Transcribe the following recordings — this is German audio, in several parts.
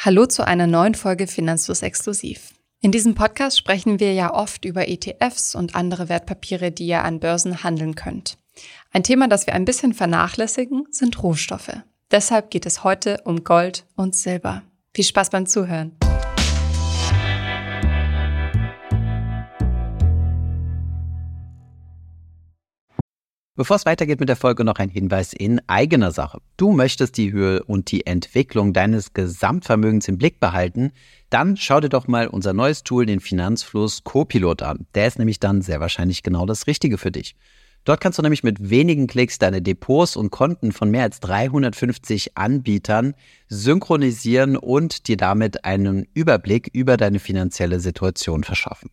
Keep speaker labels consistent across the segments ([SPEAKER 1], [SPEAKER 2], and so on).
[SPEAKER 1] Hallo zu einer neuen Folge Finanzlos Exklusiv. In diesem Podcast sprechen wir ja oft über ETFs und andere Wertpapiere, die ihr an Börsen handeln könnt. Ein Thema, das wir ein bisschen vernachlässigen, sind Rohstoffe. Deshalb geht es heute um Gold und Silber. Viel Spaß beim Zuhören.
[SPEAKER 2] Bevor es weitergeht mit der Folge, noch ein Hinweis in eigener Sache. Du möchtest die Höhe und die Entwicklung deines Gesamtvermögens im Blick behalten, dann schau dir doch mal unser neues Tool, den Finanzfluss Copilot an. Der ist nämlich dann sehr wahrscheinlich genau das Richtige für dich. Dort kannst du nämlich mit wenigen Klicks deine Depots und Konten von mehr als 350 Anbietern synchronisieren und dir damit einen Überblick über deine finanzielle Situation verschaffen.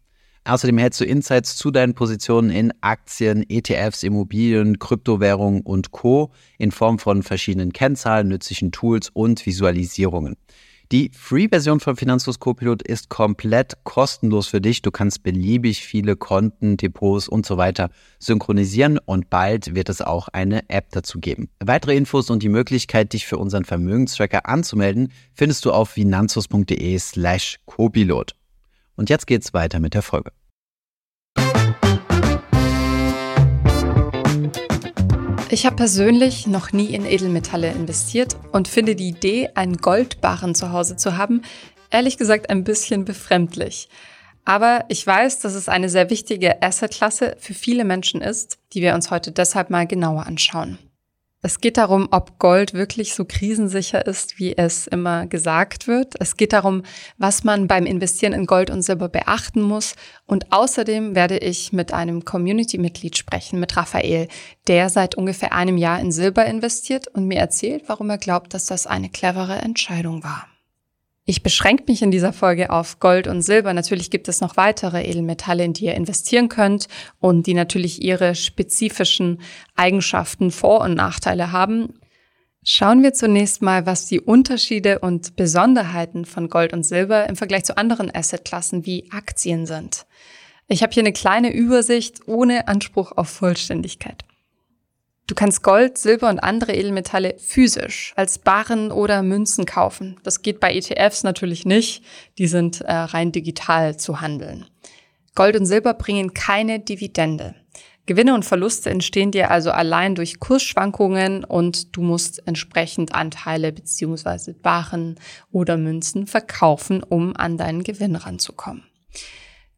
[SPEAKER 2] Außerdem hältst du Insights zu deinen Positionen in Aktien, ETFs, Immobilien, Kryptowährungen und Co. in Form von verschiedenen Kennzahlen, nützlichen Tools und Visualisierungen. Die Free-Version von Finanzlos Copilot ist komplett kostenlos für dich. Du kannst beliebig viele Konten, Depots und so weiter synchronisieren und bald wird es auch eine App dazu geben. Weitere Infos und die Möglichkeit, dich für unseren Vermögenstracker anzumelden, findest du auf finanzlos.de slash Copilot. Und jetzt geht's weiter mit der Folge.
[SPEAKER 1] Ich habe persönlich noch nie in Edelmetalle investiert und finde die Idee, einen Goldbarren zu Hause zu haben, ehrlich gesagt ein bisschen befremdlich. Aber ich weiß, dass es eine sehr wichtige Assetklasse für viele Menschen ist, die wir uns heute deshalb mal genauer anschauen. Es geht darum, ob Gold wirklich so krisensicher ist, wie es immer gesagt wird. Es geht darum, was man beim Investieren in Gold und Silber beachten muss. Und außerdem werde ich mit einem Community-Mitglied sprechen, mit Raphael, der seit ungefähr einem Jahr in Silber investiert und mir erzählt, warum er glaubt, dass das eine clevere Entscheidung war. Ich beschränke mich in dieser Folge auf Gold und Silber. Natürlich gibt es noch weitere Edelmetalle, in die ihr investieren könnt und die natürlich ihre spezifischen Eigenschaften, Vor- und Nachteile haben. Schauen wir zunächst mal, was die Unterschiede und Besonderheiten von Gold und Silber im Vergleich zu anderen Assetklassen wie Aktien sind. Ich habe hier eine kleine Übersicht ohne Anspruch auf Vollständigkeit. Du kannst Gold, Silber und andere Edelmetalle physisch als Barren oder Münzen kaufen. Das geht bei ETFs natürlich nicht. Die sind äh, rein digital zu handeln. Gold und Silber bringen keine Dividende. Gewinne und Verluste entstehen dir also allein durch Kursschwankungen und du musst entsprechend Anteile beziehungsweise Barren oder Münzen verkaufen, um an deinen Gewinn ranzukommen.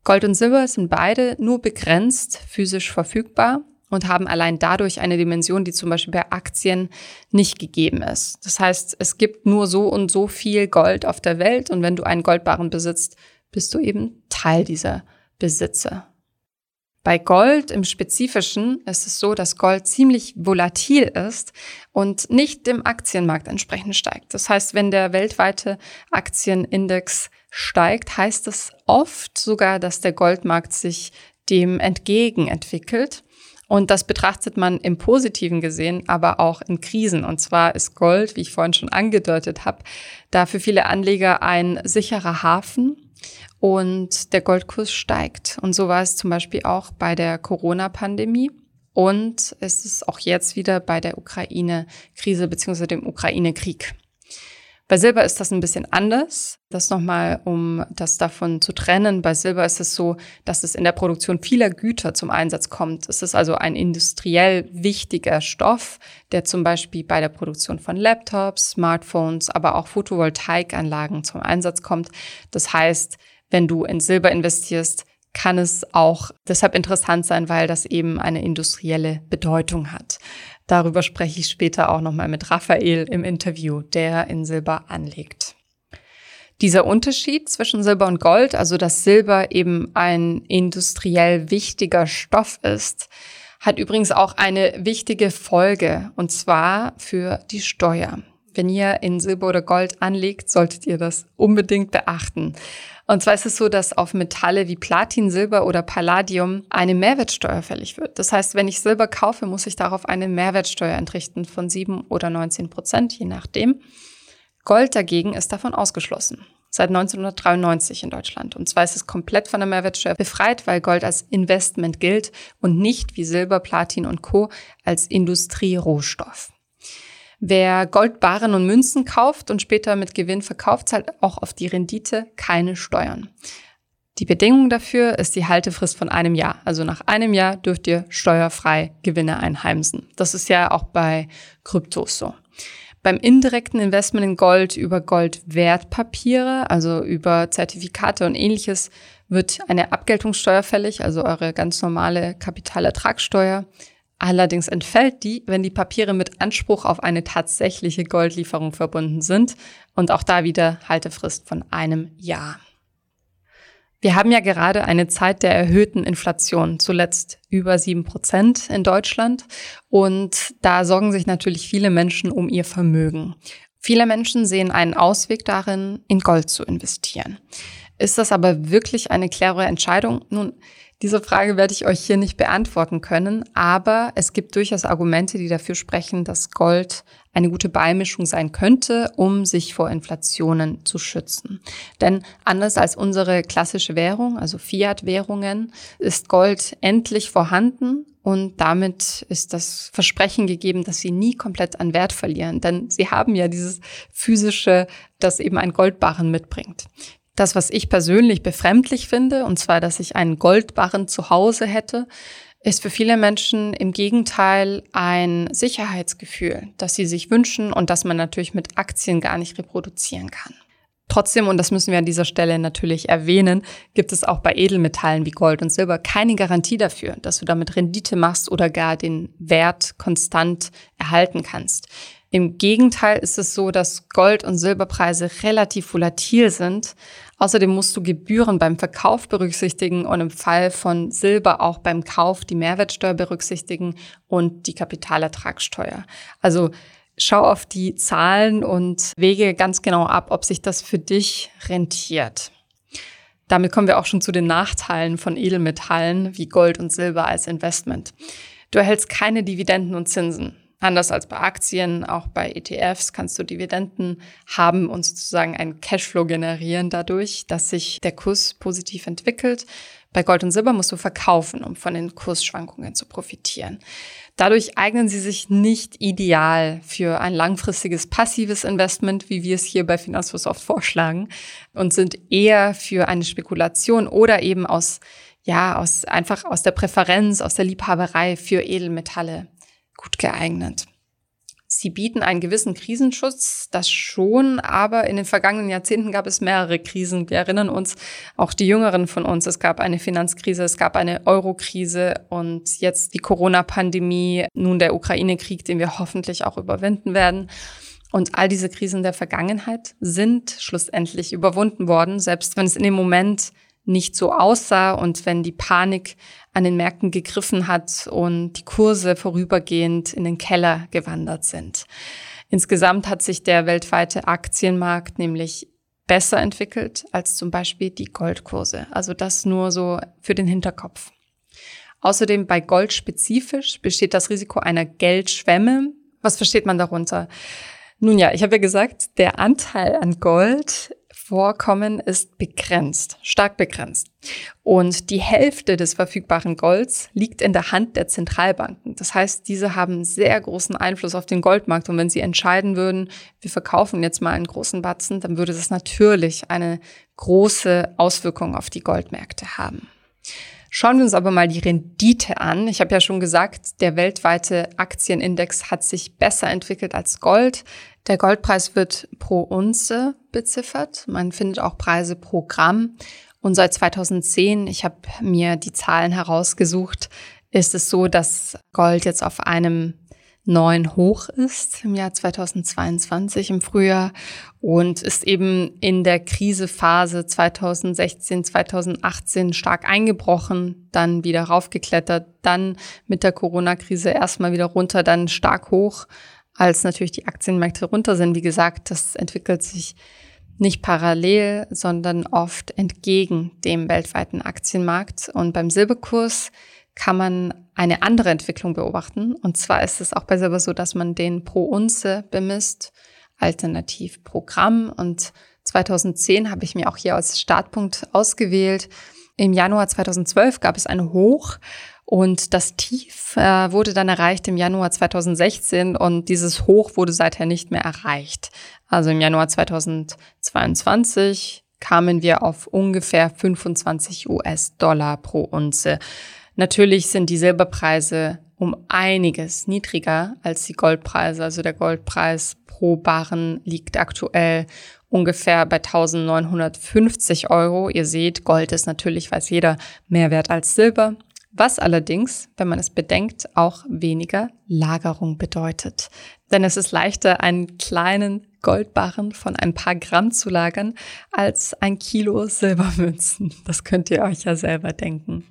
[SPEAKER 1] Gold und Silber sind beide nur begrenzt physisch verfügbar und haben allein dadurch eine Dimension, die zum Beispiel bei Aktien nicht gegeben ist. Das heißt, es gibt nur so und so viel Gold auf der Welt und wenn du einen Goldbarren besitzt, bist du eben Teil dieser Besitze. Bei Gold im Spezifischen ist es so, dass Gold ziemlich volatil ist und nicht dem Aktienmarkt entsprechend steigt. Das heißt, wenn der weltweite Aktienindex steigt, heißt es oft sogar, dass der Goldmarkt sich dem entgegen entwickelt. Und das betrachtet man im Positiven gesehen, aber auch in Krisen. Und zwar ist Gold, wie ich vorhin schon angedeutet habe, da für viele Anleger ein sicherer Hafen. Und der Goldkurs steigt. Und so war es zum Beispiel auch bei der Corona-Pandemie. Und es ist auch jetzt wieder bei der Ukraine-Krise bzw. dem Ukraine-Krieg. Bei Silber ist das ein bisschen anders. Das nochmal, um das davon zu trennen. Bei Silber ist es so, dass es in der Produktion vieler Güter zum Einsatz kommt. Es ist also ein industriell wichtiger Stoff, der zum Beispiel bei der Produktion von Laptops, Smartphones, aber auch Photovoltaikanlagen zum Einsatz kommt. Das heißt, wenn du in Silber investierst, kann es auch deshalb interessant sein, weil das eben eine industrielle Bedeutung hat. Darüber spreche ich später auch nochmal mit Raphael im Interview, der in Silber anlegt. Dieser Unterschied zwischen Silber und Gold, also dass Silber eben ein industriell wichtiger Stoff ist, hat übrigens auch eine wichtige Folge, und zwar für die Steuer. Wenn ihr in Silber oder Gold anlegt, solltet ihr das unbedingt beachten. Und zwar ist es so, dass auf Metalle wie Platin, Silber oder Palladium eine Mehrwertsteuer fällig wird. Das heißt, wenn ich Silber kaufe, muss ich darauf eine Mehrwertsteuer entrichten von 7 oder 19 Prozent, je nachdem. Gold dagegen ist davon ausgeschlossen. Seit 1993 in Deutschland. Und zwar ist es komplett von der Mehrwertsteuer befreit, weil Gold als Investment gilt und nicht wie Silber, Platin und Co. als Industrierohstoff. Wer Goldbarren und Münzen kauft und später mit Gewinn verkauft, zahlt auch auf die Rendite keine Steuern. Die Bedingung dafür ist die Haltefrist von einem Jahr. Also nach einem Jahr dürft ihr steuerfrei Gewinne einheimsen. Das ist ja auch bei Kryptos so. Beim indirekten Investment in Gold über Goldwertpapiere, also über Zertifikate und ähnliches, wird eine Abgeltungssteuer fällig, also eure ganz normale Kapitalertragssteuer. Allerdings entfällt die, wenn die Papiere mit Anspruch auf eine tatsächliche Goldlieferung verbunden sind und auch da wieder Haltefrist von einem Jahr. Wir haben ja gerade eine Zeit der erhöhten Inflation, zuletzt über sieben Prozent in Deutschland. Und da sorgen sich natürlich viele Menschen um ihr Vermögen. Viele Menschen sehen einen Ausweg darin, in Gold zu investieren. Ist das aber wirklich eine clevere Entscheidung? Nun, diese Frage werde ich euch hier nicht beantworten können, aber es gibt durchaus Argumente, die dafür sprechen, dass Gold eine gute Beimischung sein könnte, um sich vor Inflationen zu schützen. Denn anders als unsere klassische Währung, also Fiat-Währungen, ist Gold endlich vorhanden und damit ist das Versprechen gegeben, dass sie nie komplett an Wert verlieren. Denn sie haben ja dieses physische, das eben ein Goldbarren mitbringt. Das, was ich persönlich befremdlich finde, und zwar, dass ich einen Goldbarren zu Hause hätte, ist für viele Menschen im Gegenteil ein Sicherheitsgefühl, das sie sich wünschen und das man natürlich mit Aktien gar nicht reproduzieren kann. Trotzdem, und das müssen wir an dieser Stelle natürlich erwähnen, gibt es auch bei Edelmetallen wie Gold und Silber keine Garantie dafür, dass du damit Rendite machst oder gar den Wert konstant erhalten kannst. Im Gegenteil ist es so, dass Gold- und Silberpreise relativ volatil sind. Außerdem musst du Gebühren beim Verkauf berücksichtigen und im Fall von Silber auch beim Kauf die Mehrwertsteuer berücksichtigen und die Kapitalertragssteuer. Also schau auf die Zahlen und wege ganz genau ab, ob sich das für dich rentiert. Damit kommen wir auch schon zu den Nachteilen von Edelmetallen wie Gold und Silber als Investment. Du erhältst keine Dividenden und Zinsen. Anders als bei Aktien, auch bei ETFs kannst du Dividenden haben und sozusagen einen Cashflow generieren dadurch, dass sich der Kurs positiv entwickelt. Bei Gold und Silber musst du verkaufen, um von den Kursschwankungen zu profitieren. Dadurch eignen sie sich nicht ideal für ein langfristiges passives Investment, wie wir es hier bei Finanzfluss oft vorschlagen, und sind eher für eine Spekulation oder eben aus, ja, aus, einfach aus der Präferenz, aus der Liebhaberei für Edelmetalle gut geeignet. Sie bieten einen gewissen Krisenschutz, das schon, aber in den vergangenen Jahrzehnten gab es mehrere Krisen. Wir erinnern uns, auch die Jüngeren von uns, es gab eine Finanzkrise, es gab eine Eurokrise und jetzt die Corona-Pandemie, nun der Ukraine-Krieg, den wir hoffentlich auch überwinden werden. Und all diese Krisen der Vergangenheit sind schlussendlich überwunden worden, selbst wenn es in dem Moment nicht so aussah und wenn die Panik an den Märkten gegriffen hat und die Kurse vorübergehend in den Keller gewandert sind. Insgesamt hat sich der weltweite Aktienmarkt nämlich besser entwickelt als zum Beispiel die Goldkurse. Also das nur so für den Hinterkopf. Außerdem bei Gold spezifisch besteht das Risiko einer Geldschwemme. Was versteht man darunter? Nun ja, ich habe ja gesagt, der Anteil an Gold Vorkommen ist begrenzt, stark begrenzt. Und die Hälfte des verfügbaren Golds liegt in der Hand der Zentralbanken. Das heißt, diese haben sehr großen Einfluss auf den Goldmarkt. Und wenn sie entscheiden würden, wir verkaufen jetzt mal einen großen Batzen, dann würde das natürlich eine große Auswirkung auf die Goldmärkte haben. Schauen wir uns aber mal die Rendite an. Ich habe ja schon gesagt, der weltweite Aktienindex hat sich besser entwickelt als Gold. Der Goldpreis wird pro Unze beziffert. Man findet auch Preise pro Gramm. Und seit 2010, ich habe mir die Zahlen herausgesucht, ist es so, dass Gold jetzt auf einem neuen Hoch ist im Jahr 2022 im Frühjahr und ist eben in der Krisephase 2016, 2018 stark eingebrochen, dann wieder raufgeklettert, dann mit der Corona-Krise erstmal wieder runter, dann stark hoch als natürlich die Aktienmärkte runter sind. Wie gesagt, das entwickelt sich nicht parallel, sondern oft entgegen dem weltweiten Aktienmarkt. Und beim Silberkurs kann man eine andere Entwicklung beobachten. Und zwar ist es auch bei Silber so, dass man den pro Unze bemisst, alternativ pro Gramm. Und 2010 habe ich mir auch hier als Startpunkt ausgewählt. Im Januar 2012 gab es eine Hoch Und das Tief äh, wurde dann erreicht im Januar 2016 und dieses Hoch wurde seither nicht mehr erreicht. Also im Januar 2022 kamen wir auf ungefähr 25 US-Dollar pro Unze. Natürlich sind die Silberpreise um einiges niedriger als die Goldpreise. Also der Goldpreis pro Barren liegt aktuell ungefähr bei 1950 Euro. Ihr seht, Gold ist natürlich, weiß jeder, mehr wert als Silber. Was allerdings, wenn man es bedenkt, auch weniger Lagerung bedeutet. Denn es ist leichter, einen kleinen Goldbarren von ein paar Gramm zu lagern, als ein Kilo Silbermünzen. Das könnt ihr euch ja selber denken.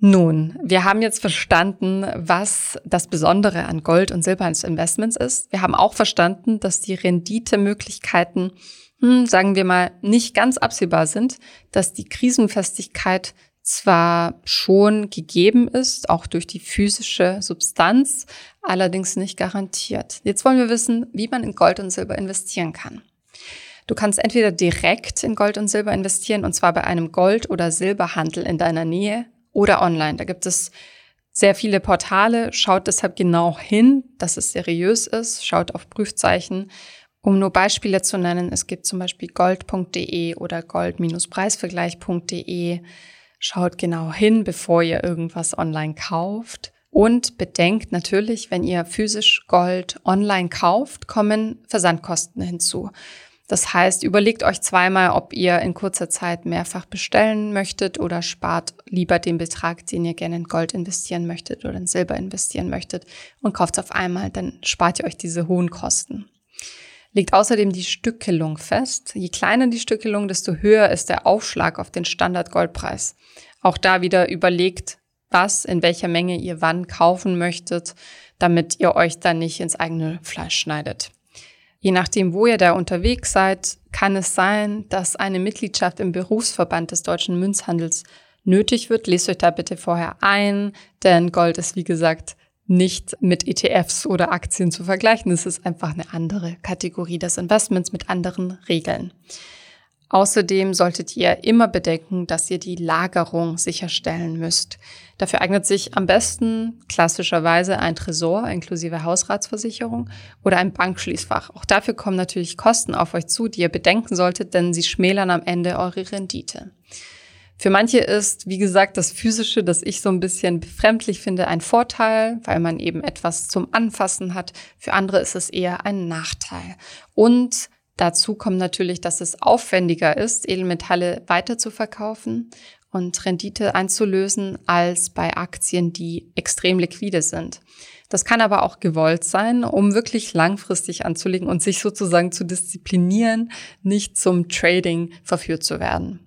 [SPEAKER 1] Nun, wir haben jetzt verstanden, was das Besondere an Gold und Silber als Investments ist. Wir haben auch verstanden, dass die Renditemöglichkeiten, hm, sagen wir mal, nicht ganz absehbar sind, dass die Krisenfestigkeit zwar schon gegeben ist, auch durch die physische Substanz, allerdings nicht garantiert. Jetzt wollen wir wissen, wie man in Gold und Silber investieren kann. Du kannst entweder direkt in Gold und Silber investieren, und zwar bei einem Gold- oder Silberhandel in deiner Nähe oder online. Da gibt es sehr viele Portale. Schaut deshalb genau hin, dass es seriös ist. Schaut auf Prüfzeichen. Um nur Beispiele zu nennen, es gibt zum Beispiel gold.de oder gold-preisvergleich.de. Schaut genau hin, bevor ihr irgendwas online kauft. Und bedenkt natürlich, wenn ihr physisch Gold online kauft, kommen Versandkosten hinzu. Das heißt, überlegt euch zweimal, ob ihr in kurzer Zeit mehrfach bestellen möchtet oder spart lieber den Betrag, den ihr gerne in Gold investieren möchtet oder in Silber investieren möchtet und kauft es auf einmal, dann spart ihr euch diese hohen Kosten. Legt außerdem die Stückelung fest. Je kleiner die Stückelung, desto höher ist der Aufschlag auf den Standard-Goldpreis. Auch da wieder überlegt, was, in welcher Menge ihr wann kaufen möchtet, damit ihr euch dann nicht ins eigene Fleisch schneidet. Je nachdem, wo ihr da unterwegs seid, kann es sein, dass eine Mitgliedschaft im Berufsverband des deutschen Münzhandels nötig wird. Lest euch da bitte vorher ein, denn Gold ist, wie gesagt, nicht mit ETFs oder Aktien zu vergleichen. Es ist einfach eine andere Kategorie des Investments mit anderen Regeln. Außerdem solltet ihr immer bedenken, dass ihr die Lagerung sicherstellen müsst. Dafür eignet sich am besten klassischerweise ein Tresor inklusive Hausratsversicherung oder ein Bankschließfach. Auch dafür kommen natürlich Kosten auf euch zu, die ihr bedenken solltet, denn sie schmälern am Ende eure Rendite. Für manche ist, wie gesagt, das Physische, das ich so ein bisschen befremdlich finde, ein Vorteil, weil man eben etwas zum Anfassen hat. Für andere ist es eher ein Nachteil. Und Dazu kommt natürlich, dass es aufwendiger ist, Edelmetalle weiter zu verkaufen und Rendite einzulösen als bei Aktien, die extrem liquide sind. Das kann aber auch gewollt sein, um wirklich langfristig anzulegen und sich sozusagen zu disziplinieren, nicht zum Trading verführt zu werden.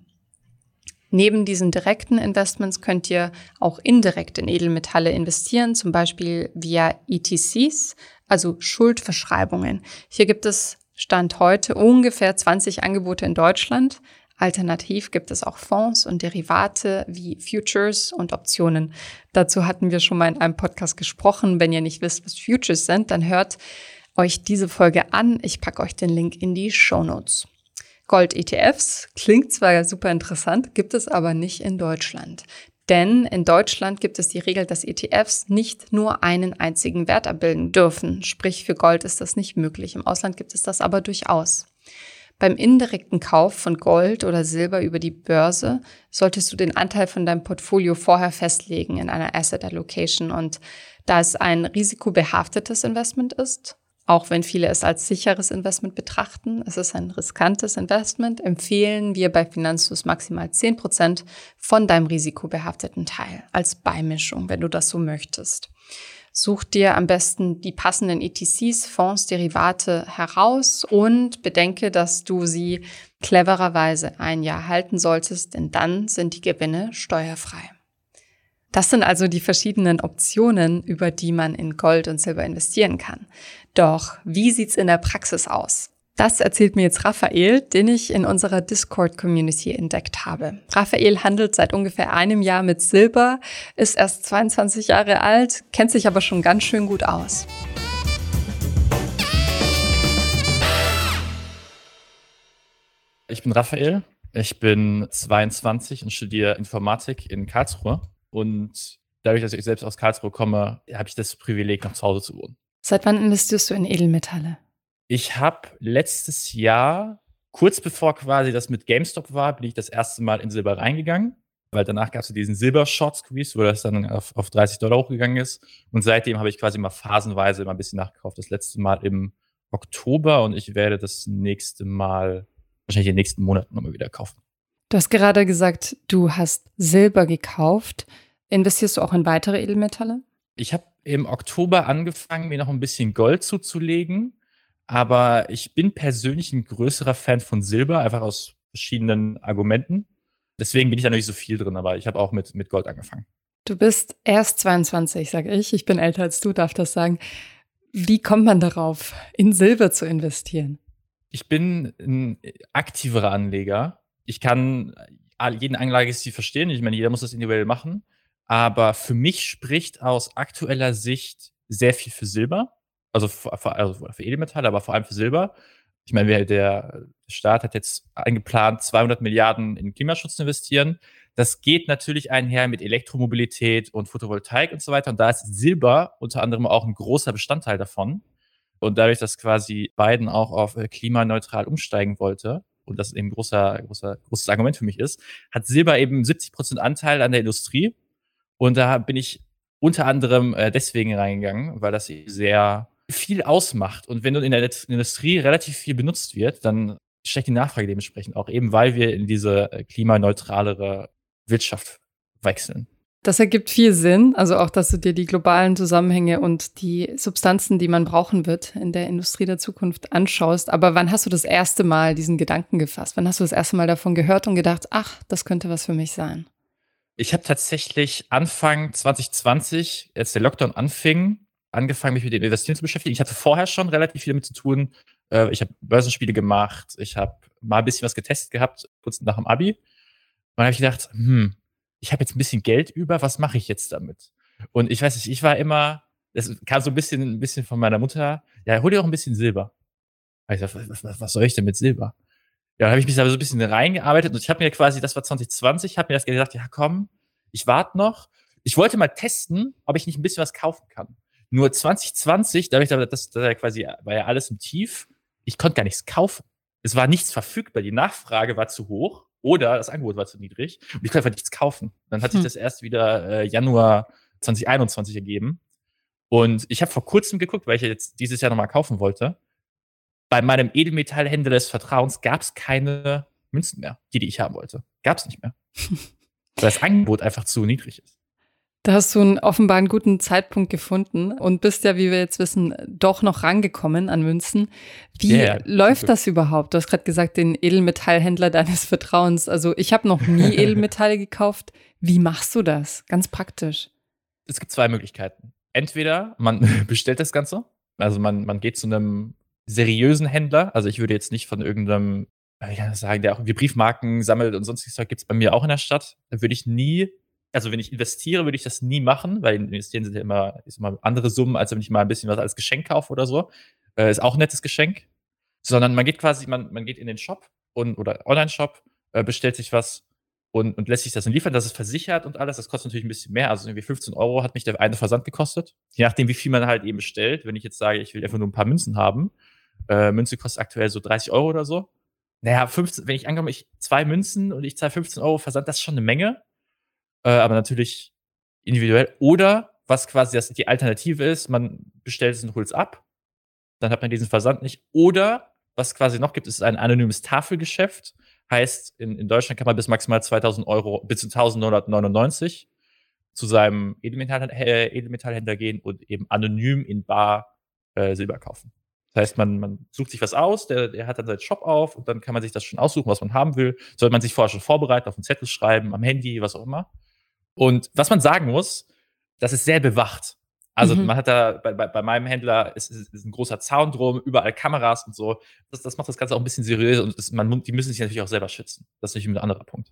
[SPEAKER 1] Neben diesen direkten Investments könnt ihr auch indirekt in Edelmetalle investieren, zum Beispiel via ETCs, also Schuldverschreibungen. Hier gibt es Stand heute ungefähr 20 Angebote in Deutschland. Alternativ gibt es auch Fonds und Derivate wie Futures und Optionen. Dazu hatten wir schon mal in einem Podcast gesprochen. Wenn ihr nicht wisst, was Futures sind, dann hört euch diese Folge an. Ich packe euch den Link in die Show Notes. Gold-ETFs klingt zwar super interessant, gibt es aber nicht in Deutschland. Denn in Deutschland gibt es die Regel, dass ETFs nicht nur einen einzigen Wert abbilden dürfen. Sprich, für Gold ist das nicht möglich. Im Ausland gibt es das aber durchaus. Beim indirekten Kauf von Gold oder Silber über die Börse solltest du den Anteil von deinem Portfolio vorher festlegen in einer Asset Allocation. Und da es ein risikobehaftetes Investment ist, auch wenn viele es als sicheres Investment betrachten, es ist ein riskantes Investment, empfehlen wir bei Finanzfluss maximal 10% von deinem risikobehafteten Teil als Beimischung, wenn du das so möchtest. Such dir am besten die passenden ETCs, Fonds, Derivate heraus und bedenke, dass du sie clevererweise ein Jahr halten solltest, denn dann sind die Gewinne steuerfrei. Das sind also die verschiedenen Optionen, über die man in Gold und Silber investieren kann. Doch wie sieht's in der Praxis aus? Das erzählt mir jetzt Raphael, den ich in unserer Discord-Community entdeckt habe. Raphael handelt seit ungefähr einem Jahr mit Silber, ist erst 22 Jahre alt, kennt sich aber schon ganz schön gut aus.
[SPEAKER 3] Ich bin Raphael, ich bin 22 und studiere Informatik in Karlsruhe. Und dadurch, dass ich selbst aus Karlsruhe komme, habe ich das Privileg, noch zu Hause zu wohnen.
[SPEAKER 1] Seit wann investierst du in Edelmetalle?
[SPEAKER 3] Ich habe letztes Jahr, kurz bevor quasi das mit GameStop war, bin ich das erste Mal in Silber reingegangen weil danach gab es ja diesen Silber-Short-Squeeze, wo das dann auf, auf 30 Dollar hochgegangen ist. Und seitdem habe ich quasi mal phasenweise immer ein bisschen nachgekauft. Das letzte Mal im Oktober und ich werde das nächste Mal, wahrscheinlich in den nächsten Monaten nochmal wieder kaufen.
[SPEAKER 1] Du hast gerade gesagt, du hast Silber gekauft. Investierst du auch in weitere Edelmetalle?
[SPEAKER 3] Ich habe im Oktober angefangen, mir noch ein bisschen Gold zuzulegen. Aber ich bin persönlich ein größerer Fan von Silber, einfach aus verschiedenen Argumenten. Deswegen bin ich da nicht so viel drin, aber ich habe auch mit, mit Gold angefangen.
[SPEAKER 1] Du bist erst 22, sage ich. Ich bin älter als du, darf das sagen. Wie kommt man darauf, in Silber zu investieren?
[SPEAKER 3] Ich bin ein aktiverer Anleger. Ich kann jeden Anlagestil verstehen. Ich meine, jeder muss das individuell machen. Aber für mich spricht aus aktueller Sicht sehr viel für Silber. Also für, also für Edelmetalle, aber vor allem für Silber. Ich meine, der Staat hat jetzt eingeplant, 200 Milliarden in Klimaschutz zu investieren. Das geht natürlich einher mit Elektromobilität und Photovoltaik und so weiter. Und da ist Silber unter anderem auch ein großer Bestandteil davon. Und dadurch, dass quasi Biden auch auf äh, klimaneutral umsteigen wollte, und das eben ein großer, großer, großes Argument für mich ist, hat Silber eben 70 Prozent Anteil an der Industrie. Und da bin ich unter anderem äh, deswegen reingegangen, weil das sehr viel ausmacht. Und wenn du in der Industrie relativ viel benutzt wird, dann steigt die Nachfrage dementsprechend auch, eben weil wir in diese äh, klimaneutralere Wirtschaft wechseln.
[SPEAKER 1] Das ergibt viel Sinn, also auch, dass du dir die globalen Zusammenhänge und die Substanzen, die man brauchen wird in der Industrie der Zukunft anschaust. Aber wann hast du das erste Mal diesen Gedanken gefasst? Wann hast du das erste Mal davon gehört und gedacht, ach, das könnte was für mich sein?
[SPEAKER 3] Ich habe tatsächlich Anfang 2020, als der Lockdown anfing, angefangen, mich mit dem Investieren zu beschäftigen. Ich hatte vorher schon relativ viel damit zu tun. Äh, ich habe Börsenspiele gemacht, ich habe mal ein bisschen was getestet gehabt, kurz nach dem Abi. Und dann habe ich gedacht, hm, ich habe jetzt ein bisschen Geld über, was mache ich jetzt damit? Und ich weiß nicht, ich war immer, das kam so ein bisschen, ein bisschen von meiner Mutter, ja, hol dir auch ein bisschen Silber. Ich dachte, was, was, was soll ich denn mit Silber? Ja, dann habe ich mich da so ein bisschen reingearbeitet und ich habe mir quasi, das war 2020, habe mir das gesagt, ja komm, ich warte noch. Ich wollte mal testen, ob ich nicht ein bisschen was kaufen kann. Nur 2020, dadurch, dass das quasi war ja alles im Tief, ich konnte gar nichts kaufen. Es war nichts verfügbar, die Nachfrage war zu hoch oder das Angebot war zu niedrig und ich konnte einfach nichts kaufen. Dann hat sich hm. das erst wieder äh, Januar 2021 ergeben. Und ich habe vor kurzem geguckt, weil ich jetzt dieses Jahr nochmal kaufen wollte. Bei meinem Edelmetallhändler des Vertrauens gab es keine Münzen mehr, die, die ich haben wollte. Gab es nicht mehr. weil das Angebot einfach zu niedrig ist.
[SPEAKER 1] Da hast du einen offenbar einen guten Zeitpunkt gefunden und bist ja, wie wir jetzt wissen, doch noch rangekommen an Münzen. Wie yeah, läuft das überhaupt? Du hast gerade gesagt, den Edelmetallhändler deines Vertrauens. Also ich habe noch nie Edelmetalle gekauft. Wie machst du das? Ganz praktisch.
[SPEAKER 3] Es gibt zwei Möglichkeiten. Entweder man bestellt das Ganze, also man, man geht zu einem seriösen Händler. Also ich würde jetzt nicht von irgendeinem, ich kann sagen, der auch irgendwie Briefmarken sammelt und sonstiges Zeug gibt es bei mir auch in der Stadt. Da würde ich nie also wenn ich investiere, würde ich das nie machen, weil investieren sind ja immer, ist immer andere Summen, als wenn ich mal ein bisschen was als Geschenk kaufe oder so. Äh, ist auch ein nettes Geschenk. Sondern man geht quasi, man, man geht in den Shop und, oder Online-Shop, äh, bestellt sich was und, und lässt sich das dann liefern. Das ist versichert und alles. Das kostet natürlich ein bisschen mehr. Also irgendwie 15 Euro hat mich der eine Versand gekostet. Je nachdem, wie viel man halt eben bestellt. Wenn ich jetzt sage, ich will einfach nur ein paar Münzen haben, äh, Münze kostet aktuell so 30 Euro oder so. Naja, 15, wenn ich ankomme, ich zwei Münzen und ich zahle 15 Euro Versand, das ist schon eine Menge äh, aber natürlich individuell. Oder was quasi das, die Alternative ist, man bestellt es und holt es ab, dann hat man diesen Versand nicht. Oder was quasi noch gibt, ist ein anonymes Tafelgeschäft. Heißt, in, in Deutschland kann man bis maximal 2000 Euro, bis zu 1999 zu seinem Edelmetall, äh, Edelmetallhändler gehen und eben anonym in Bar äh, Silber kaufen. Das heißt, man, man sucht sich was aus, der, der hat dann seinen Shop auf und dann kann man sich das schon aussuchen, was man haben will. Sollte man sich vorher schon vorbereiten, auf einen Zettel schreiben, am Handy, was auch immer. Und was man sagen muss, das ist sehr bewacht. Also mhm. man hat da bei, bei, bei meinem Händler ist, ist, ist, ein großer Zaun drum, überall Kameras und so. Das, das macht das Ganze auch ein bisschen seriös und das, man, die müssen sich natürlich auch selber schützen. Das ist natürlich ein anderer Punkt.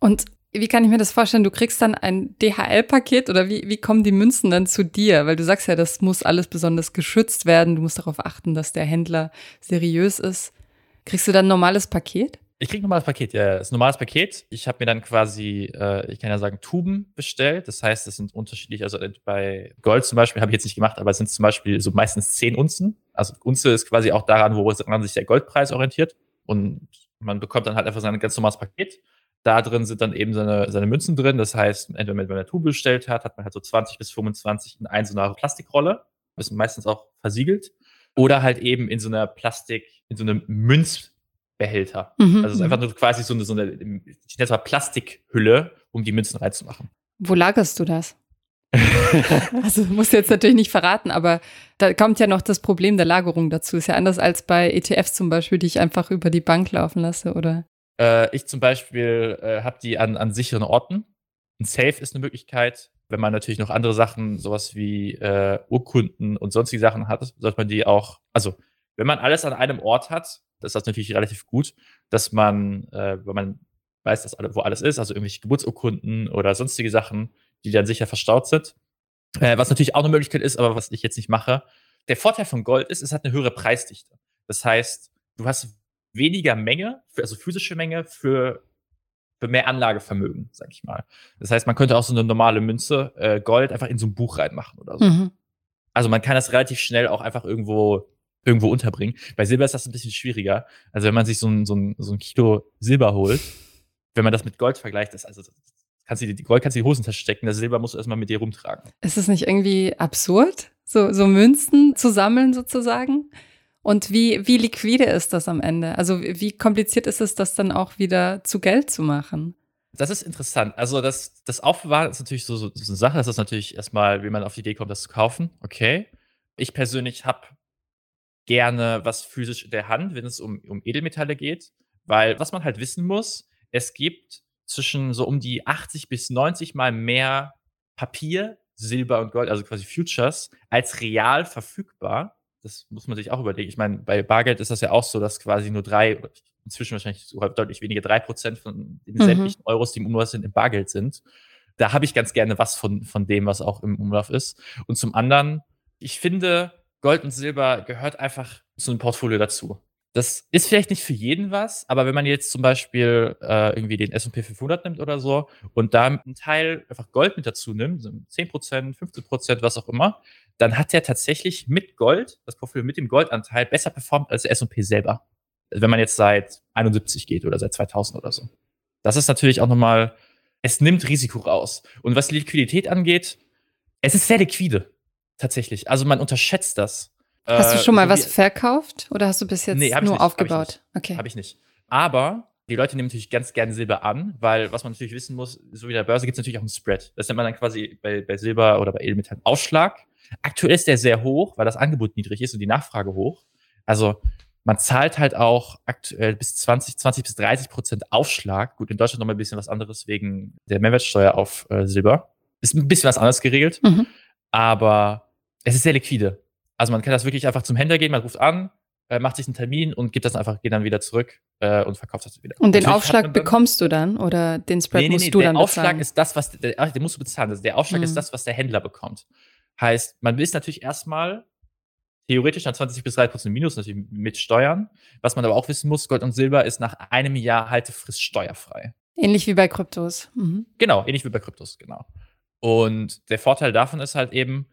[SPEAKER 1] Und wie kann ich mir das vorstellen? Du kriegst dann ein DHL-Paket oder wie, wie kommen die Münzen dann zu dir? Weil du sagst ja, das muss alles besonders geschützt werden. Du musst darauf achten, dass der Händler seriös ist. Kriegst du dann ein normales Paket?
[SPEAKER 3] Ich krieg ein normales Paket, ja. Das ist ein normales Paket. Ich habe mir dann quasi, äh, ich kann ja sagen, Tuben bestellt. Das heißt, es sind unterschiedlich, also bei Gold zum Beispiel habe ich jetzt nicht gemacht, aber es sind zum Beispiel so meistens 10 Unzen. Also Unze ist quasi auch daran, woran sich der Goldpreis orientiert. Und man bekommt dann halt einfach sein ganz normales Paket. Da drin sind dann eben seine, seine Münzen drin. Das heißt, entweder wenn man eine Tube bestellt hat, hat man halt so 20 bis 25 in ein so einer Plastikrolle. Das ist meistens auch versiegelt. Oder halt eben in so einer Plastik, in so einem Münz Behälter. Mhm. Also es ist einfach nur quasi so eine, so eine ich nenne es mal Plastikhülle, um die Münzen reinzumachen.
[SPEAKER 1] Wo lagerst du das? also musst du jetzt natürlich nicht verraten, aber da kommt ja noch das Problem der Lagerung dazu. Ist ja anders als bei ETFs zum Beispiel, die ich einfach über die Bank laufen lasse, oder?
[SPEAKER 3] Äh, ich zum Beispiel äh, habe die an, an sicheren Orten. Ein Safe ist eine Möglichkeit. Wenn man natürlich noch andere Sachen, sowas wie äh, Urkunden und sonstige Sachen hat, sollte man die auch, also wenn man alles an einem Ort hat, ist das natürlich relativ gut, dass man, äh, wenn man weiß, dass alle, wo alles ist, also irgendwelche Geburtsurkunden oder sonstige Sachen, die dann sicher verstaut sind. Äh, was natürlich auch eine Möglichkeit ist, aber was ich jetzt nicht mache. Der Vorteil von Gold ist, es hat eine höhere Preisdichte. Das heißt, du hast weniger Menge, für, also physische Menge für, für mehr Anlagevermögen, sag ich mal. Das heißt, man könnte auch so eine normale Münze äh, Gold einfach in so ein Buch reinmachen oder so. Mhm. Also man kann das relativ schnell auch einfach irgendwo irgendwo unterbringen. Bei Silber ist das ein bisschen schwieriger. Also wenn man sich so ein, so ein, so ein Kilo Silber holt, wenn man das mit Gold vergleicht, das, also kannst du die Gold kannst du in die Hosentasche stecken, das Silber musst du erstmal mit dir rumtragen.
[SPEAKER 1] Ist es nicht irgendwie absurd, so, so Münzen zu sammeln sozusagen? Und wie, wie liquide ist das am Ende? Also wie kompliziert ist es, das dann auch wieder zu Geld zu machen?
[SPEAKER 3] Das ist interessant. Also das, das Aufbewahren ist natürlich so, so, so eine Sache. Das ist natürlich erstmal, wie man auf die Idee kommt, das zu kaufen. Okay. Ich persönlich habe gerne was physisch in der Hand, wenn es um, um Edelmetalle geht. Weil was man halt wissen muss, es gibt zwischen so um die 80 bis 90 mal mehr Papier, Silber und Gold, also quasi Futures, als real verfügbar. Das muss man sich auch überlegen. Ich meine, bei Bargeld ist das ja auch so, dass quasi nur drei, inzwischen wahrscheinlich sogar deutlich weniger, drei Prozent von den mhm. sämtlichen Euros, die im Umlauf sind, im Bargeld sind. Da habe ich ganz gerne was von, von dem, was auch im Umlauf ist. Und zum anderen, ich finde, Gold und Silber gehört einfach zu einem Portfolio dazu. Das ist vielleicht nicht für jeden was, aber wenn man jetzt zum Beispiel äh, irgendwie den S&P 500 nimmt oder so und da einen Teil einfach Gold mit dazu nimmt, so 10%, 15%, was auch immer, dann hat der tatsächlich mit Gold, das Portfolio mit dem Goldanteil, besser performt als der S&P selber. Wenn man jetzt seit 71 geht oder seit 2000 oder so. Das ist natürlich auch nochmal, es nimmt Risiko raus. Und was Liquidität angeht, es ist sehr liquide. Tatsächlich. Also man unterschätzt das.
[SPEAKER 1] Hast du äh, schon mal so was verkauft oder hast du bis jetzt nee, nur nicht, aufgebaut?
[SPEAKER 3] Hab okay. Habe ich nicht. Aber die Leute nehmen natürlich ganz gerne Silber an, weil was man natürlich wissen muss, so wie der Börse gibt es natürlich auch einen Spread. Das nennt man dann quasi bei, bei Silber oder bei Edelmetallen Aufschlag. Aktuell ist der sehr hoch, weil das Angebot niedrig ist und die Nachfrage hoch. Also man zahlt halt auch aktuell bis 20, 20 bis 30 Prozent Aufschlag. Gut, in Deutschland noch mal ein bisschen was anderes wegen der Mehrwertsteuer auf äh, Silber. Ist ein bisschen was anderes geregelt. Mhm. Aber es ist sehr liquide. Also man kann das wirklich einfach zum Händler gehen, man ruft an, äh, macht sich einen Termin und gibt das einfach, geht dann wieder zurück äh, und verkauft das wieder.
[SPEAKER 1] Und den Natürlich Aufschlag bekommst du dann oder den Spread nee, nee, musst nee, du dann
[SPEAKER 3] bezahlen? Der Aufschlag ist das, was der, den musst du bezahlen. Also der Aufschlag mhm. ist das, was der Händler bekommt. Heißt, man ist natürlich erstmal theoretisch an 20 bis 30 Prozent Minus natürlich mit Steuern. Was man aber auch wissen muss, Gold und Silber ist nach einem Jahr Haltefrist steuerfrei.
[SPEAKER 1] Ähnlich wie bei Kryptos.
[SPEAKER 3] Mhm. Genau, ähnlich wie bei Kryptos, genau. Und der Vorteil davon ist halt eben,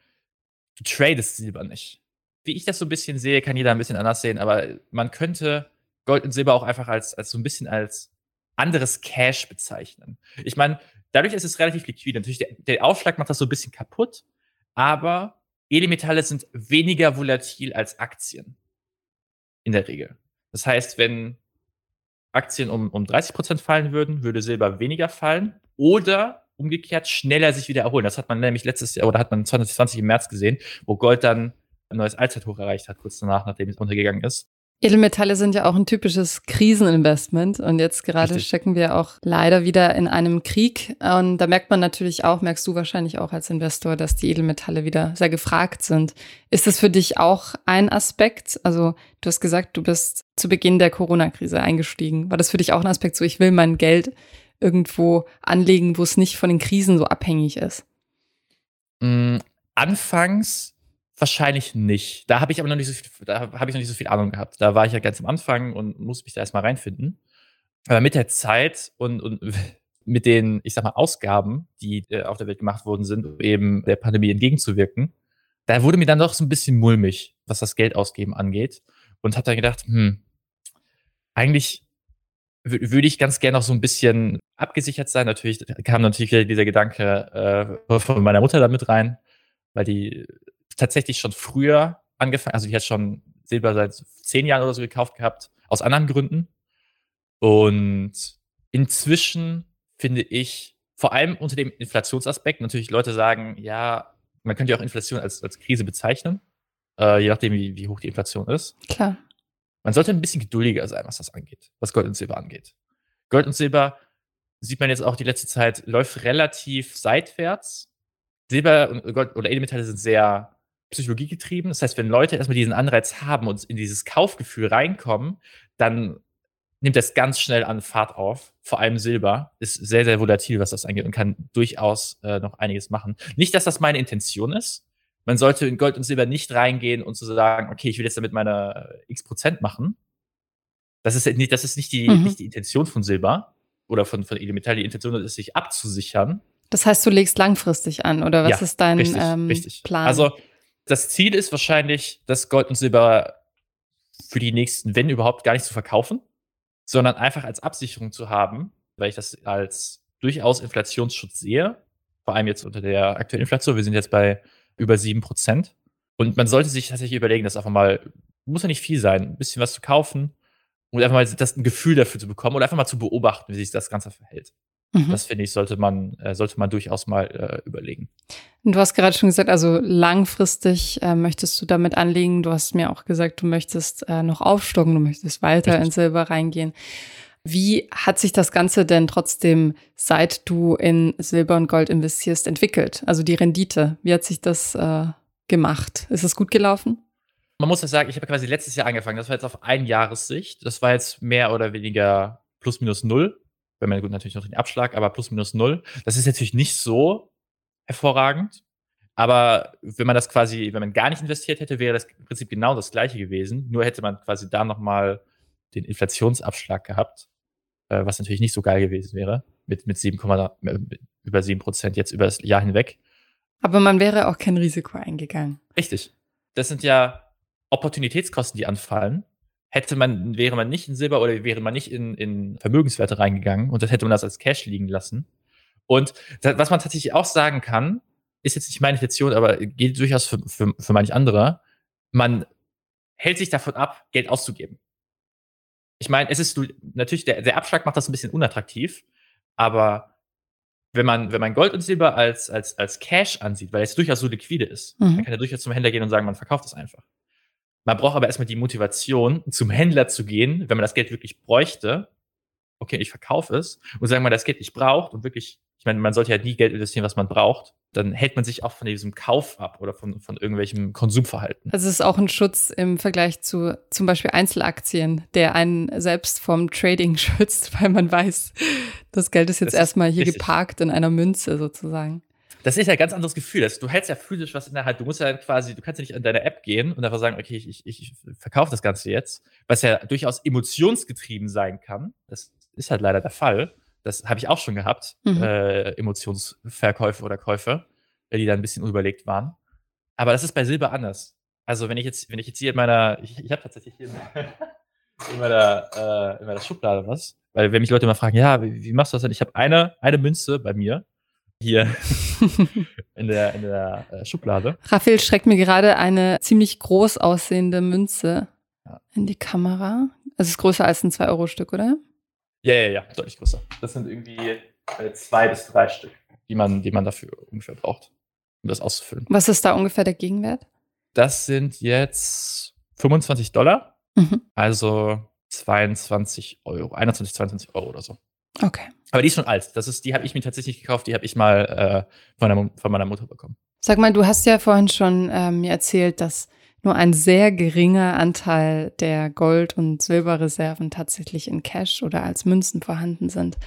[SPEAKER 3] du tradest Silber nicht. Wie ich das so ein bisschen sehe, kann jeder ein bisschen anders sehen, aber man könnte Gold und Silber auch einfach als, als so ein bisschen als anderes Cash bezeichnen. Ich meine, dadurch ist es relativ liquide. Natürlich, der, der Aufschlag macht das so ein bisschen kaputt, aber Edelmetalle sind weniger volatil als Aktien. In der Regel. Das heißt, wenn Aktien um, um 30% fallen würden, würde Silber weniger fallen. Oder umgekehrt schneller sich wieder erholen. Das hat man nämlich letztes Jahr oder hat man 2020 im März gesehen, wo Gold dann ein neues Allzeithoch erreicht hat, kurz danach, nachdem es untergegangen ist.
[SPEAKER 1] Edelmetalle sind ja auch ein typisches Kriseninvestment und jetzt gerade Richtig. stecken wir auch leider wieder in einem Krieg und da merkt man natürlich auch, merkst du wahrscheinlich auch als Investor, dass die Edelmetalle wieder sehr gefragt sind. Ist das für dich auch ein Aspekt? Also du hast gesagt, du bist zu Beginn der Corona-Krise eingestiegen. War das für dich auch ein Aspekt, so ich will mein Geld irgendwo anlegen, wo es nicht von den Krisen so abhängig ist?
[SPEAKER 3] Mm, anfangs wahrscheinlich nicht. Da habe ich aber noch nicht so viel, da habe ich noch nicht so viel Ahnung gehabt. Da war ich ja ganz am Anfang und musste mich da erstmal reinfinden. Aber mit der Zeit und, und mit den, ich sag mal, Ausgaben, die äh, auf der Welt gemacht worden sind, um eben der Pandemie entgegenzuwirken, da wurde mir dann doch so ein bisschen mulmig, was das Geld ausgeben angeht. Und habe dann gedacht, hm, eigentlich würde ich ganz gerne noch so ein bisschen abgesichert sein. Natürlich kam natürlich dieser Gedanke äh, von meiner Mutter da mit rein, weil die tatsächlich schon früher angefangen, also die hat schon Silber seit zehn Jahren oder so gekauft gehabt, aus anderen Gründen. Und inzwischen finde ich, vor allem unter dem Inflationsaspekt, natürlich Leute sagen, ja, man könnte ja auch Inflation als, als Krise bezeichnen, äh, je nachdem, wie, wie hoch die Inflation ist.
[SPEAKER 1] Klar.
[SPEAKER 3] Man sollte ein bisschen geduldiger sein, was das angeht, was Gold und Silber angeht. Gold und Silber sieht man jetzt auch die letzte Zeit, läuft relativ seitwärts. Silber und Gold oder Edelmetalle sind sehr psychologiegetrieben. Das heißt, wenn Leute erstmal diesen Anreiz haben und in dieses Kaufgefühl reinkommen, dann nimmt das ganz schnell an Fahrt auf. Vor allem Silber ist sehr, sehr volatil, was das angeht und kann durchaus äh, noch einiges machen. Nicht, dass das meine Intention ist. Man sollte in Gold und Silber nicht reingehen und zu so sagen, okay, ich will jetzt damit meine x Prozent machen. Das ist nicht, das ist nicht die, mhm. nicht die Intention von Silber oder von, von Edelmetall. Die Intention ist, sich abzusichern.
[SPEAKER 1] Das heißt, du legst langfristig an, oder was ja, ist dein richtig, ähm, richtig. Plan?
[SPEAKER 3] Also, das Ziel ist wahrscheinlich, das Gold und Silber für die nächsten, wenn überhaupt, gar nicht zu verkaufen, sondern einfach als Absicherung zu haben, weil ich das als durchaus Inflationsschutz sehe. Vor allem jetzt unter der aktuellen Inflation. Wir sind jetzt bei über sieben Prozent. Und man sollte sich tatsächlich überlegen, das einfach mal, muss ja nicht viel sein, ein bisschen was zu kaufen und einfach mal das ein Gefühl dafür zu bekommen oder einfach mal zu beobachten, wie sich das Ganze verhält. Mhm. Das finde ich, sollte man, äh, sollte man durchaus mal äh, überlegen.
[SPEAKER 1] Du hast gerade schon gesagt, also langfristig äh, möchtest du damit anlegen. Du hast mir auch gesagt, du möchtest äh, noch aufstocken, du möchtest weiter Richtig. in Silber reingehen. Wie hat sich das Ganze denn trotzdem, seit du in Silber und Gold investierst, entwickelt? Also die Rendite, wie hat sich das äh, gemacht? Ist es gut gelaufen?
[SPEAKER 3] Man muss ja sagen, ich habe quasi letztes Jahr angefangen. Das war jetzt auf ein Jahressicht. Das war jetzt mehr oder weniger plus minus null wenn man gut natürlich noch den Abschlag, aber plus minus null. Das ist natürlich nicht so hervorragend. Aber wenn man das quasi, wenn man gar nicht investiert hätte, wäre das im Prinzip genau das gleiche gewesen. Nur hätte man quasi da nochmal den Inflationsabschlag gehabt, äh, was natürlich nicht so geil gewesen wäre. Mit, mit 7, äh, über 7 Prozent jetzt über das Jahr hinweg.
[SPEAKER 1] Aber man wäre auch kein Risiko eingegangen.
[SPEAKER 3] Richtig. Das sind ja Opportunitätskosten, die anfallen hätte man, wäre man nicht in Silber oder wäre man nicht in, in Vermögenswerte reingegangen und das hätte man das als Cash liegen lassen. Und das, was man tatsächlich auch sagen kann, ist jetzt nicht meine Intention, aber geht durchaus für, für, für manch andere, man hält sich davon ab, Geld auszugeben. Ich meine, es ist natürlich, der, der Abschlag macht das ein bisschen unattraktiv, aber wenn man, wenn man Gold und Silber als, als, als Cash ansieht, weil es durchaus so liquide ist, mhm. dann kann er durchaus zum Händler gehen und sagen, man verkauft es einfach. Man braucht aber erstmal die Motivation, zum Händler zu gehen, wenn man das Geld wirklich bräuchte. Okay, ich verkaufe es und sagen wir, das Geld nicht braucht und wirklich, ich meine, man sollte ja nie Geld investieren, was man braucht. Dann hält man sich auch von diesem Kauf ab oder von, von irgendwelchem Konsumverhalten.
[SPEAKER 1] Also es ist auch ein Schutz im Vergleich zu zum Beispiel Einzelaktien, der einen selbst vom Trading schützt, weil man weiß, das Geld ist jetzt das erstmal hier richtig. geparkt in einer Münze sozusagen
[SPEAKER 3] das ist ja ein ganz anderes Gefühl. Das, du hältst ja physisch was in der Hand. Du musst ja quasi, du kannst ja nicht an deine App gehen und einfach sagen, okay, ich, ich, ich verkaufe das Ganze jetzt, was ja durchaus emotionsgetrieben sein kann. Das ist halt leider der Fall. Das habe ich auch schon gehabt, mhm. äh, Emotionsverkäufe oder Käufe, äh, die da ein bisschen unüberlegt waren. Aber das ist bei Silber anders. Also wenn ich jetzt, wenn ich jetzt hier in meiner, ich, ich habe tatsächlich hier in meiner, äh, in meiner Schublade was, weil wenn mich Leute immer fragen, ja, wie, wie machst du das denn? Ich habe eine, eine Münze bei mir, hier in der, in der äh, Schublade.
[SPEAKER 1] Raphael schreckt mir gerade eine ziemlich groß aussehende Münze ja. in die Kamera. Es ist größer als ein 2-Euro-Stück, oder?
[SPEAKER 3] Ja, ja, ja, deutlich größer. Das sind irgendwie äh, zwei bis drei Stück, die man, die man dafür ungefähr braucht, um das auszufüllen.
[SPEAKER 1] Was ist da ungefähr der Gegenwert?
[SPEAKER 3] Das sind jetzt 25 Dollar, mhm. also 22 Euro, 21, 22 Euro oder so.
[SPEAKER 1] Okay.
[SPEAKER 3] Aber die ist schon alt. Das ist, die habe ich mir tatsächlich gekauft, die habe ich mal äh, von, der, von, meiner Mutter bekommen.
[SPEAKER 1] Sag mal, du hast ja vorhin schon ähm, mir erzählt, dass nur ein sehr geringer Anteil der Gold- und Silberreserven tatsächlich in Cash oder als Münzen vorhanden sind.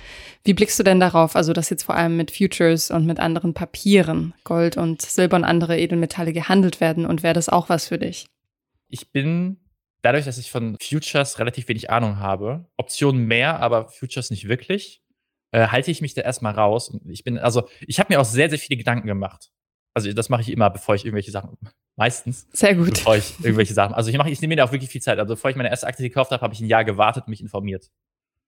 [SPEAKER 1] Wie blickst du denn darauf? Also, dass jetzt vor allem mit Futures und mit anderen Papieren Gold und Silber und andere Edelmetalle gehandelt werden und wäre das auch was für dich?
[SPEAKER 3] Ich bin dadurch, dass ich von Futures relativ wenig Ahnung habe, Optionen mehr, aber Futures nicht wirklich, äh, halte ich mich da erstmal raus. Und ich bin, also, ich habe mir auch sehr, sehr viele Gedanken gemacht. Also, das mache ich immer, bevor ich irgendwelche Sachen, meistens.
[SPEAKER 1] Sehr gut.
[SPEAKER 3] Bevor ich irgendwelche Sachen, also ich mache, ich nehme mir da auch wirklich viel Zeit. Also, bevor ich meine erste Aktie gekauft habe, habe ich ein Jahr gewartet und mich informiert.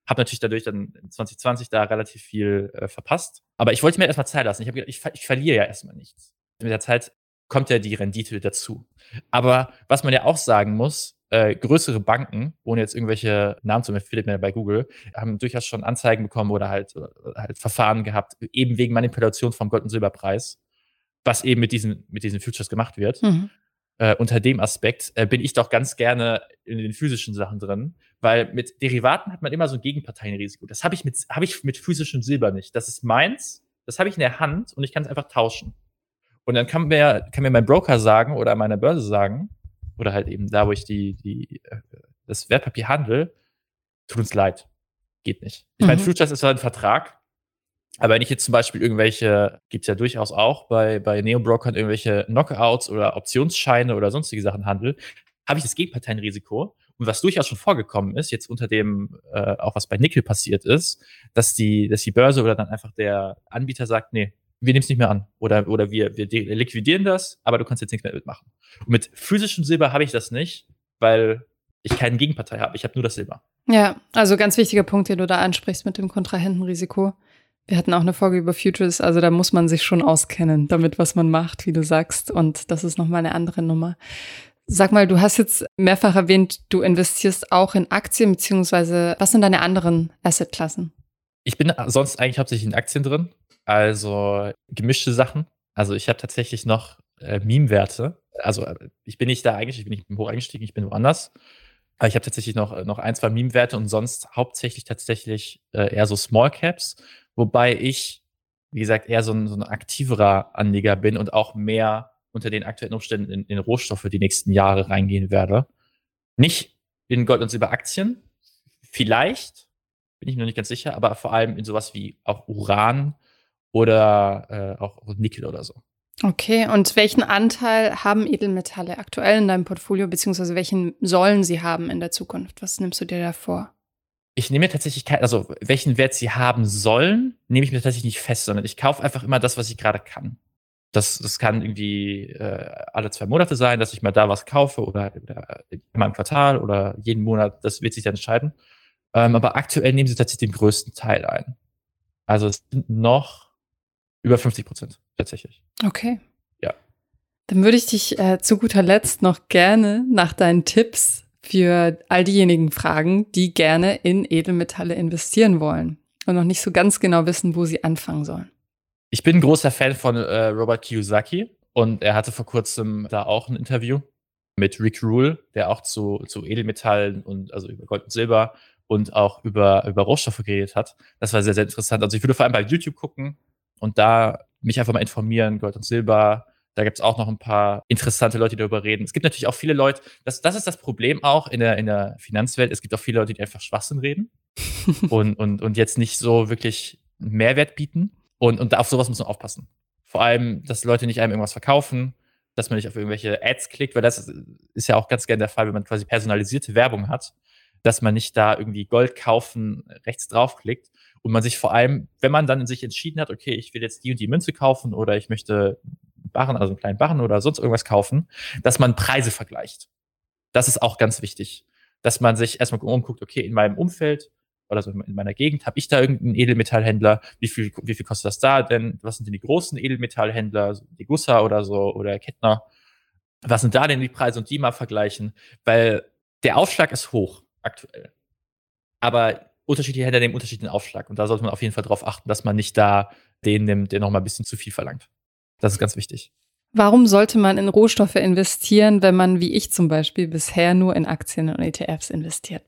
[SPEAKER 3] Habe natürlich dadurch dann 2020 da relativ viel äh, verpasst. Aber ich wollte mir erstmal Zeit lassen. Ich habe gedacht, ich, ich verliere ja erstmal nichts. Mit der Zeit kommt ja die Rendite dazu. Aber was man ja auch sagen muss, äh, größere Banken, ohne jetzt irgendwelche Namen zu Philipp mir bei Google, haben durchaus schon Anzeigen bekommen oder halt, oder halt Verfahren gehabt, eben wegen Manipulation vom Gold- und Silberpreis, was eben mit diesen, mit diesen Futures gemacht wird. Mhm. Äh, unter dem Aspekt äh, bin ich doch ganz gerne in den physischen Sachen drin, weil mit Derivaten hat man immer so ein Gegenparteienrisiko. Das habe ich mit habe ich mit physischem Silber nicht. Das ist meins, das habe ich in der Hand und ich kann es einfach tauschen. Und dann kann mir, kann mir mein Broker sagen oder meine Börse sagen, oder halt eben da, wo ich die, die, äh, das Wertpapier handle, tut uns leid. Geht nicht. Ich mhm. meine, Futures ist halt ein Vertrag, aber wenn ich jetzt zum Beispiel irgendwelche, gibt es ja durchaus auch bei, bei Neo-Brokern irgendwelche Knockouts oder Optionsscheine oder sonstige Sachen handel, habe ich das Gegenparteienrisiko. Und was durchaus schon vorgekommen ist, jetzt unter dem, äh, auch was bei Nickel passiert ist, dass die, dass die Börse oder dann einfach der Anbieter sagt, nee, wir nehmen es nicht mehr an. Oder, oder wir, wir liquidieren das, aber du kannst jetzt nichts mehr mitmachen. Und mit physischem Silber habe ich das nicht, weil ich keine Gegenpartei habe. Ich habe nur das Silber.
[SPEAKER 1] Ja, also ganz wichtiger Punkt, den du da ansprichst mit dem Kontrahentenrisiko. Wir hatten auch eine Folge über Futures, also da muss man sich schon auskennen, damit was man macht, wie du sagst. Und das ist nochmal eine andere Nummer. Sag mal, du hast jetzt mehrfach erwähnt, du investierst auch in Aktien, beziehungsweise was sind deine anderen Assetklassen?
[SPEAKER 3] Ich bin sonst eigentlich hauptsächlich in Aktien drin. Also gemischte Sachen. Also ich habe tatsächlich noch äh, Meme-Werte. Also äh, ich bin nicht da eigentlich, ich bin nicht hoch eingestiegen, ich bin woanders. Aber ich habe tatsächlich noch, äh, noch ein, zwei Meme-Werte und sonst hauptsächlich tatsächlich äh, eher so Small Caps, wobei ich, wie gesagt, eher so ein, so ein aktiverer Anleger bin und auch mehr unter den aktuellen Umständen in, in Rohstoffe die nächsten Jahre reingehen werde. Nicht in Gold- und Silberaktien, vielleicht, bin ich noch nicht ganz sicher, aber vor allem in sowas wie auch Uran oder äh, auch Nickel oder so.
[SPEAKER 1] Okay, und welchen Anteil haben Edelmetalle aktuell in deinem Portfolio, beziehungsweise welchen sollen sie haben in der Zukunft? Was nimmst du dir da vor?
[SPEAKER 3] Ich nehme mir tatsächlich kein, also welchen Wert sie haben sollen, nehme ich mir tatsächlich nicht fest, sondern ich kaufe einfach immer das, was ich gerade kann. Das, das kann irgendwie äh, alle zwei Monate sein, dass ich mal da was kaufe oder, oder immer im Quartal oder jeden Monat, das wird sich dann entscheiden. Ähm, aber aktuell nehmen sie tatsächlich den größten Teil ein. Also es sind noch über 50 Prozent tatsächlich.
[SPEAKER 1] Okay.
[SPEAKER 3] Ja.
[SPEAKER 1] Dann würde ich dich äh, zu guter Letzt noch gerne nach deinen Tipps für all diejenigen fragen, die gerne in Edelmetalle investieren wollen und noch nicht so ganz genau wissen, wo sie anfangen sollen.
[SPEAKER 3] Ich bin ein großer Fan von äh, Robert Kiyosaki und er hatte vor kurzem da auch ein Interview mit Rick Rule, der auch zu, zu Edelmetallen und also über Gold und Silber und auch über, über Rohstoffe geredet hat. Das war sehr, sehr interessant. Also ich würde vor allem bei YouTube gucken, und da mich einfach mal informieren, Gold und Silber. Da gibt es auch noch ein paar interessante Leute, die darüber reden. Es gibt natürlich auch viele Leute, das, das ist das Problem auch in der, in der Finanzwelt. Es gibt auch viele Leute, die einfach Schwachsinn reden und, und, und jetzt nicht so wirklich Mehrwert bieten. Und, und auf sowas muss man aufpassen. Vor allem, dass Leute nicht einem irgendwas verkaufen, dass man nicht auf irgendwelche Ads klickt, weil das ist ja auch ganz gerne der Fall, wenn man quasi personalisierte Werbung hat, dass man nicht da irgendwie Gold kaufen rechts draufklickt und man sich vor allem, wenn man dann sich entschieden hat, okay, ich will jetzt die und die Münze kaufen oder ich möchte Barren, also einen kleinen Barren oder sonst irgendwas kaufen, dass man Preise vergleicht. Das ist auch ganz wichtig, dass man sich erstmal umguckt, okay, in meinem Umfeld oder so in meiner Gegend habe ich da irgendeinen Edelmetallhändler, wie viel, wie viel kostet das da denn? Was sind denn die großen Edelmetallhändler, die Gussa oder so oder Kettner? Was sind da denn die Preise und die mal vergleichen? Weil der Aufschlag ist hoch aktuell. Aber unterschiedliche Händler nehmen unterschiedlichen Aufschlag. Und da sollte man auf jeden Fall darauf achten, dass man nicht da den nimmt, der noch mal ein bisschen zu viel verlangt. Das ist ganz wichtig.
[SPEAKER 1] Warum sollte man in Rohstoffe investieren, wenn man, wie ich zum Beispiel, bisher nur in Aktien und ETFs investiert?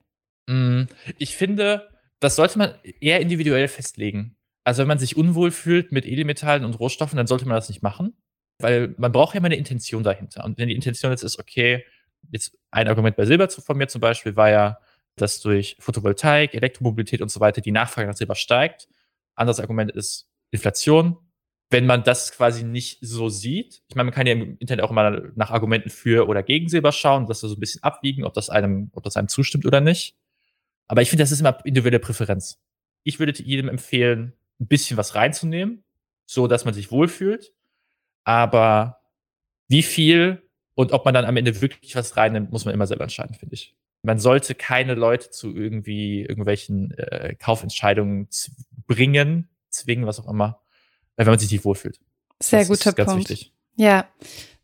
[SPEAKER 3] Mm, ich finde, das sollte man eher individuell festlegen. Also wenn man sich unwohl fühlt mit Edelmetallen und Rohstoffen, dann sollte man das nicht machen, weil man braucht ja immer eine Intention dahinter. Und wenn die Intention jetzt ist, okay, jetzt ein Argument bei Silber von mir zum Beispiel war ja, dass durch Photovoltaik, Elektromobilität und so weiter die Nachfrage nach Silber steigt. Anderes Argument ist Inflation. Wenn man das quasi nicht so sieht. Ich meine, man kann ja im Internet auch immer nach Argumenten für oder gegen Silber schauen, das so ein bisschen abwiegen, ob das einem, ob das einem zustimmt oder nicht. Aber ich finde, das ist immer individuelle Präferenz. Ich würde jedem empfehlen, ein bisschen was reinzunehmen, so dass man sich wohlfühlt. Aber wie viel und ob man dann am Ende wirklich was reinnimmt, muss man immer selber entscheiden, finde ich. Man sollte keine Leute zu irgendwie irgendwelchen äh, Kaufentscheidungen bringen, zwingen, was auch immer, wenn man sich nicht wohlfühlt.
[SPEAKER 1] Sehr das guter Punkt. Wichtig. Ja,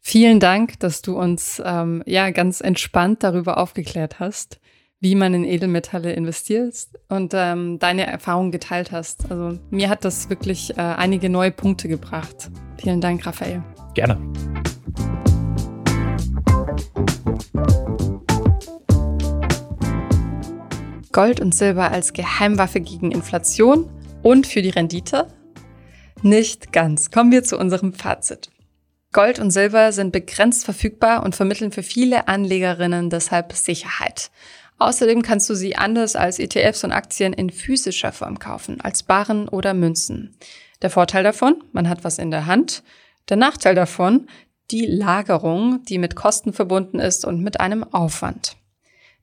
[SPEAKER 1] vielen Dank, dass du uns ähm, ja ganz entspannt darüber aufgeklärt hast, wie man in Edelmetalle investiert und ähm, deine Erfahrungen geteilt hast. Also mir hat das wirklich äh, einige neue Punkte gebracht. Vielen Dank, Raphael.
[SPEAKER 3] Gerne.
[SPEAKER 1] Gold und Silber als Geheimwaffe gegen Inflation und für die Rendite? Nicht ganz. Kommen wir zu unserem Fazit. Gold und Silber sind begrenzt verfügbar und vermitteln für viele Anlegerinnen deshalb Sicherheit. Außerdem kannst du sie anders als ETFs und Aktien in physischer Form kaufen, als Barren oder Münzen. Der Vorteil davon, man hat was in der Hand. Der Nachteil davon, die Lagerung, die mit Kosten verbunden ist und mit einem Aufwand.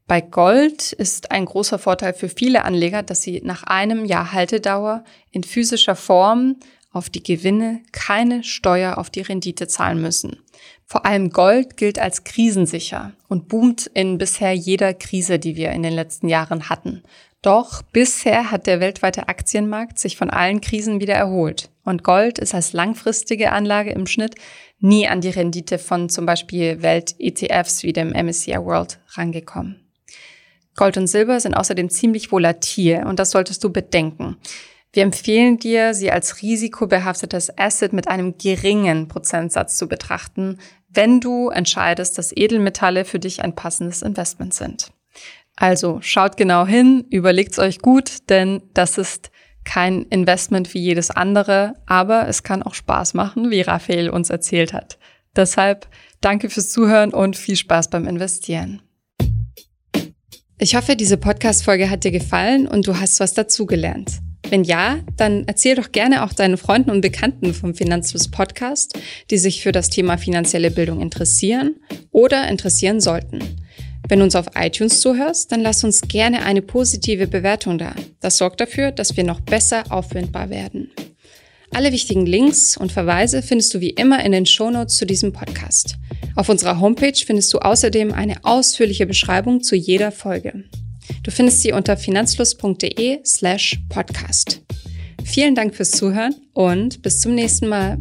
[SPEAKER 1] Bei Gold ist ein großer Vorteil für viele Anleger, dass sie nach einem Jahr Haltedauer in physischer Form auf die Gewinne keine Steuer auf die Rendite zahlen müssen. Vor allem Gold gilt als krisensicher und boomt in bisher jeder Krise, die wir in den letzten Jahren hatten. Doch bisher hat der weltweite Aktienmarkt sich von allen Krisen wieder erholt. Und Gold ist als langfristige Anlage im Schnitt nie an die Rendite von zum Beispiel Welt-ETFs wie dem MSCI World rangekommen. Gold und Silber sind außerdem ziemlich volatil und das solltest du bedenken. Wir empfehlen dir, sie als risikobehaftetes Asset mit einem geringen Prozentsatz zu betrachten, wenn du entscheidest, dass Edelmetalle für dich ein passendes Investment sind. Also schaut genau hin, überlegt's euch gut, denn das ist kein Investment wie jedes andere, aber es kann auch Spaß machen, wie Raphael uns erzählt hat. Deshalb danke fürs Zuhören und viel Spaß beim Investieren. Ich hoffe, diese Podcast-Folge hat dir gefallen und du hast was dazugelernt. Wenn ja, dann erzähl doch gerne auch deinen Freunden und Bekannten vom Finanzfluss Podcast, die sich für das Thema finanzielle Bildung interessieren oder interessieren sollten. Wenn du uns auf iTunes zuhörst, dann lass uns gerne eine positive Bewertung da. Das sorgt dafür, dass wir noch besser auffindbar werden. Alle wichtigen Links und Verweise findest du wie immer in den Shownotes zu diesem Podcast. Auf unserer Homepage findest du außerdem eine ausführliche Beschreibung zu jeder Folge. Du findest sie unter finanzfluss.de slash podcast. Vielen Dank fürs Zuhören und bis zum nächsten Mal.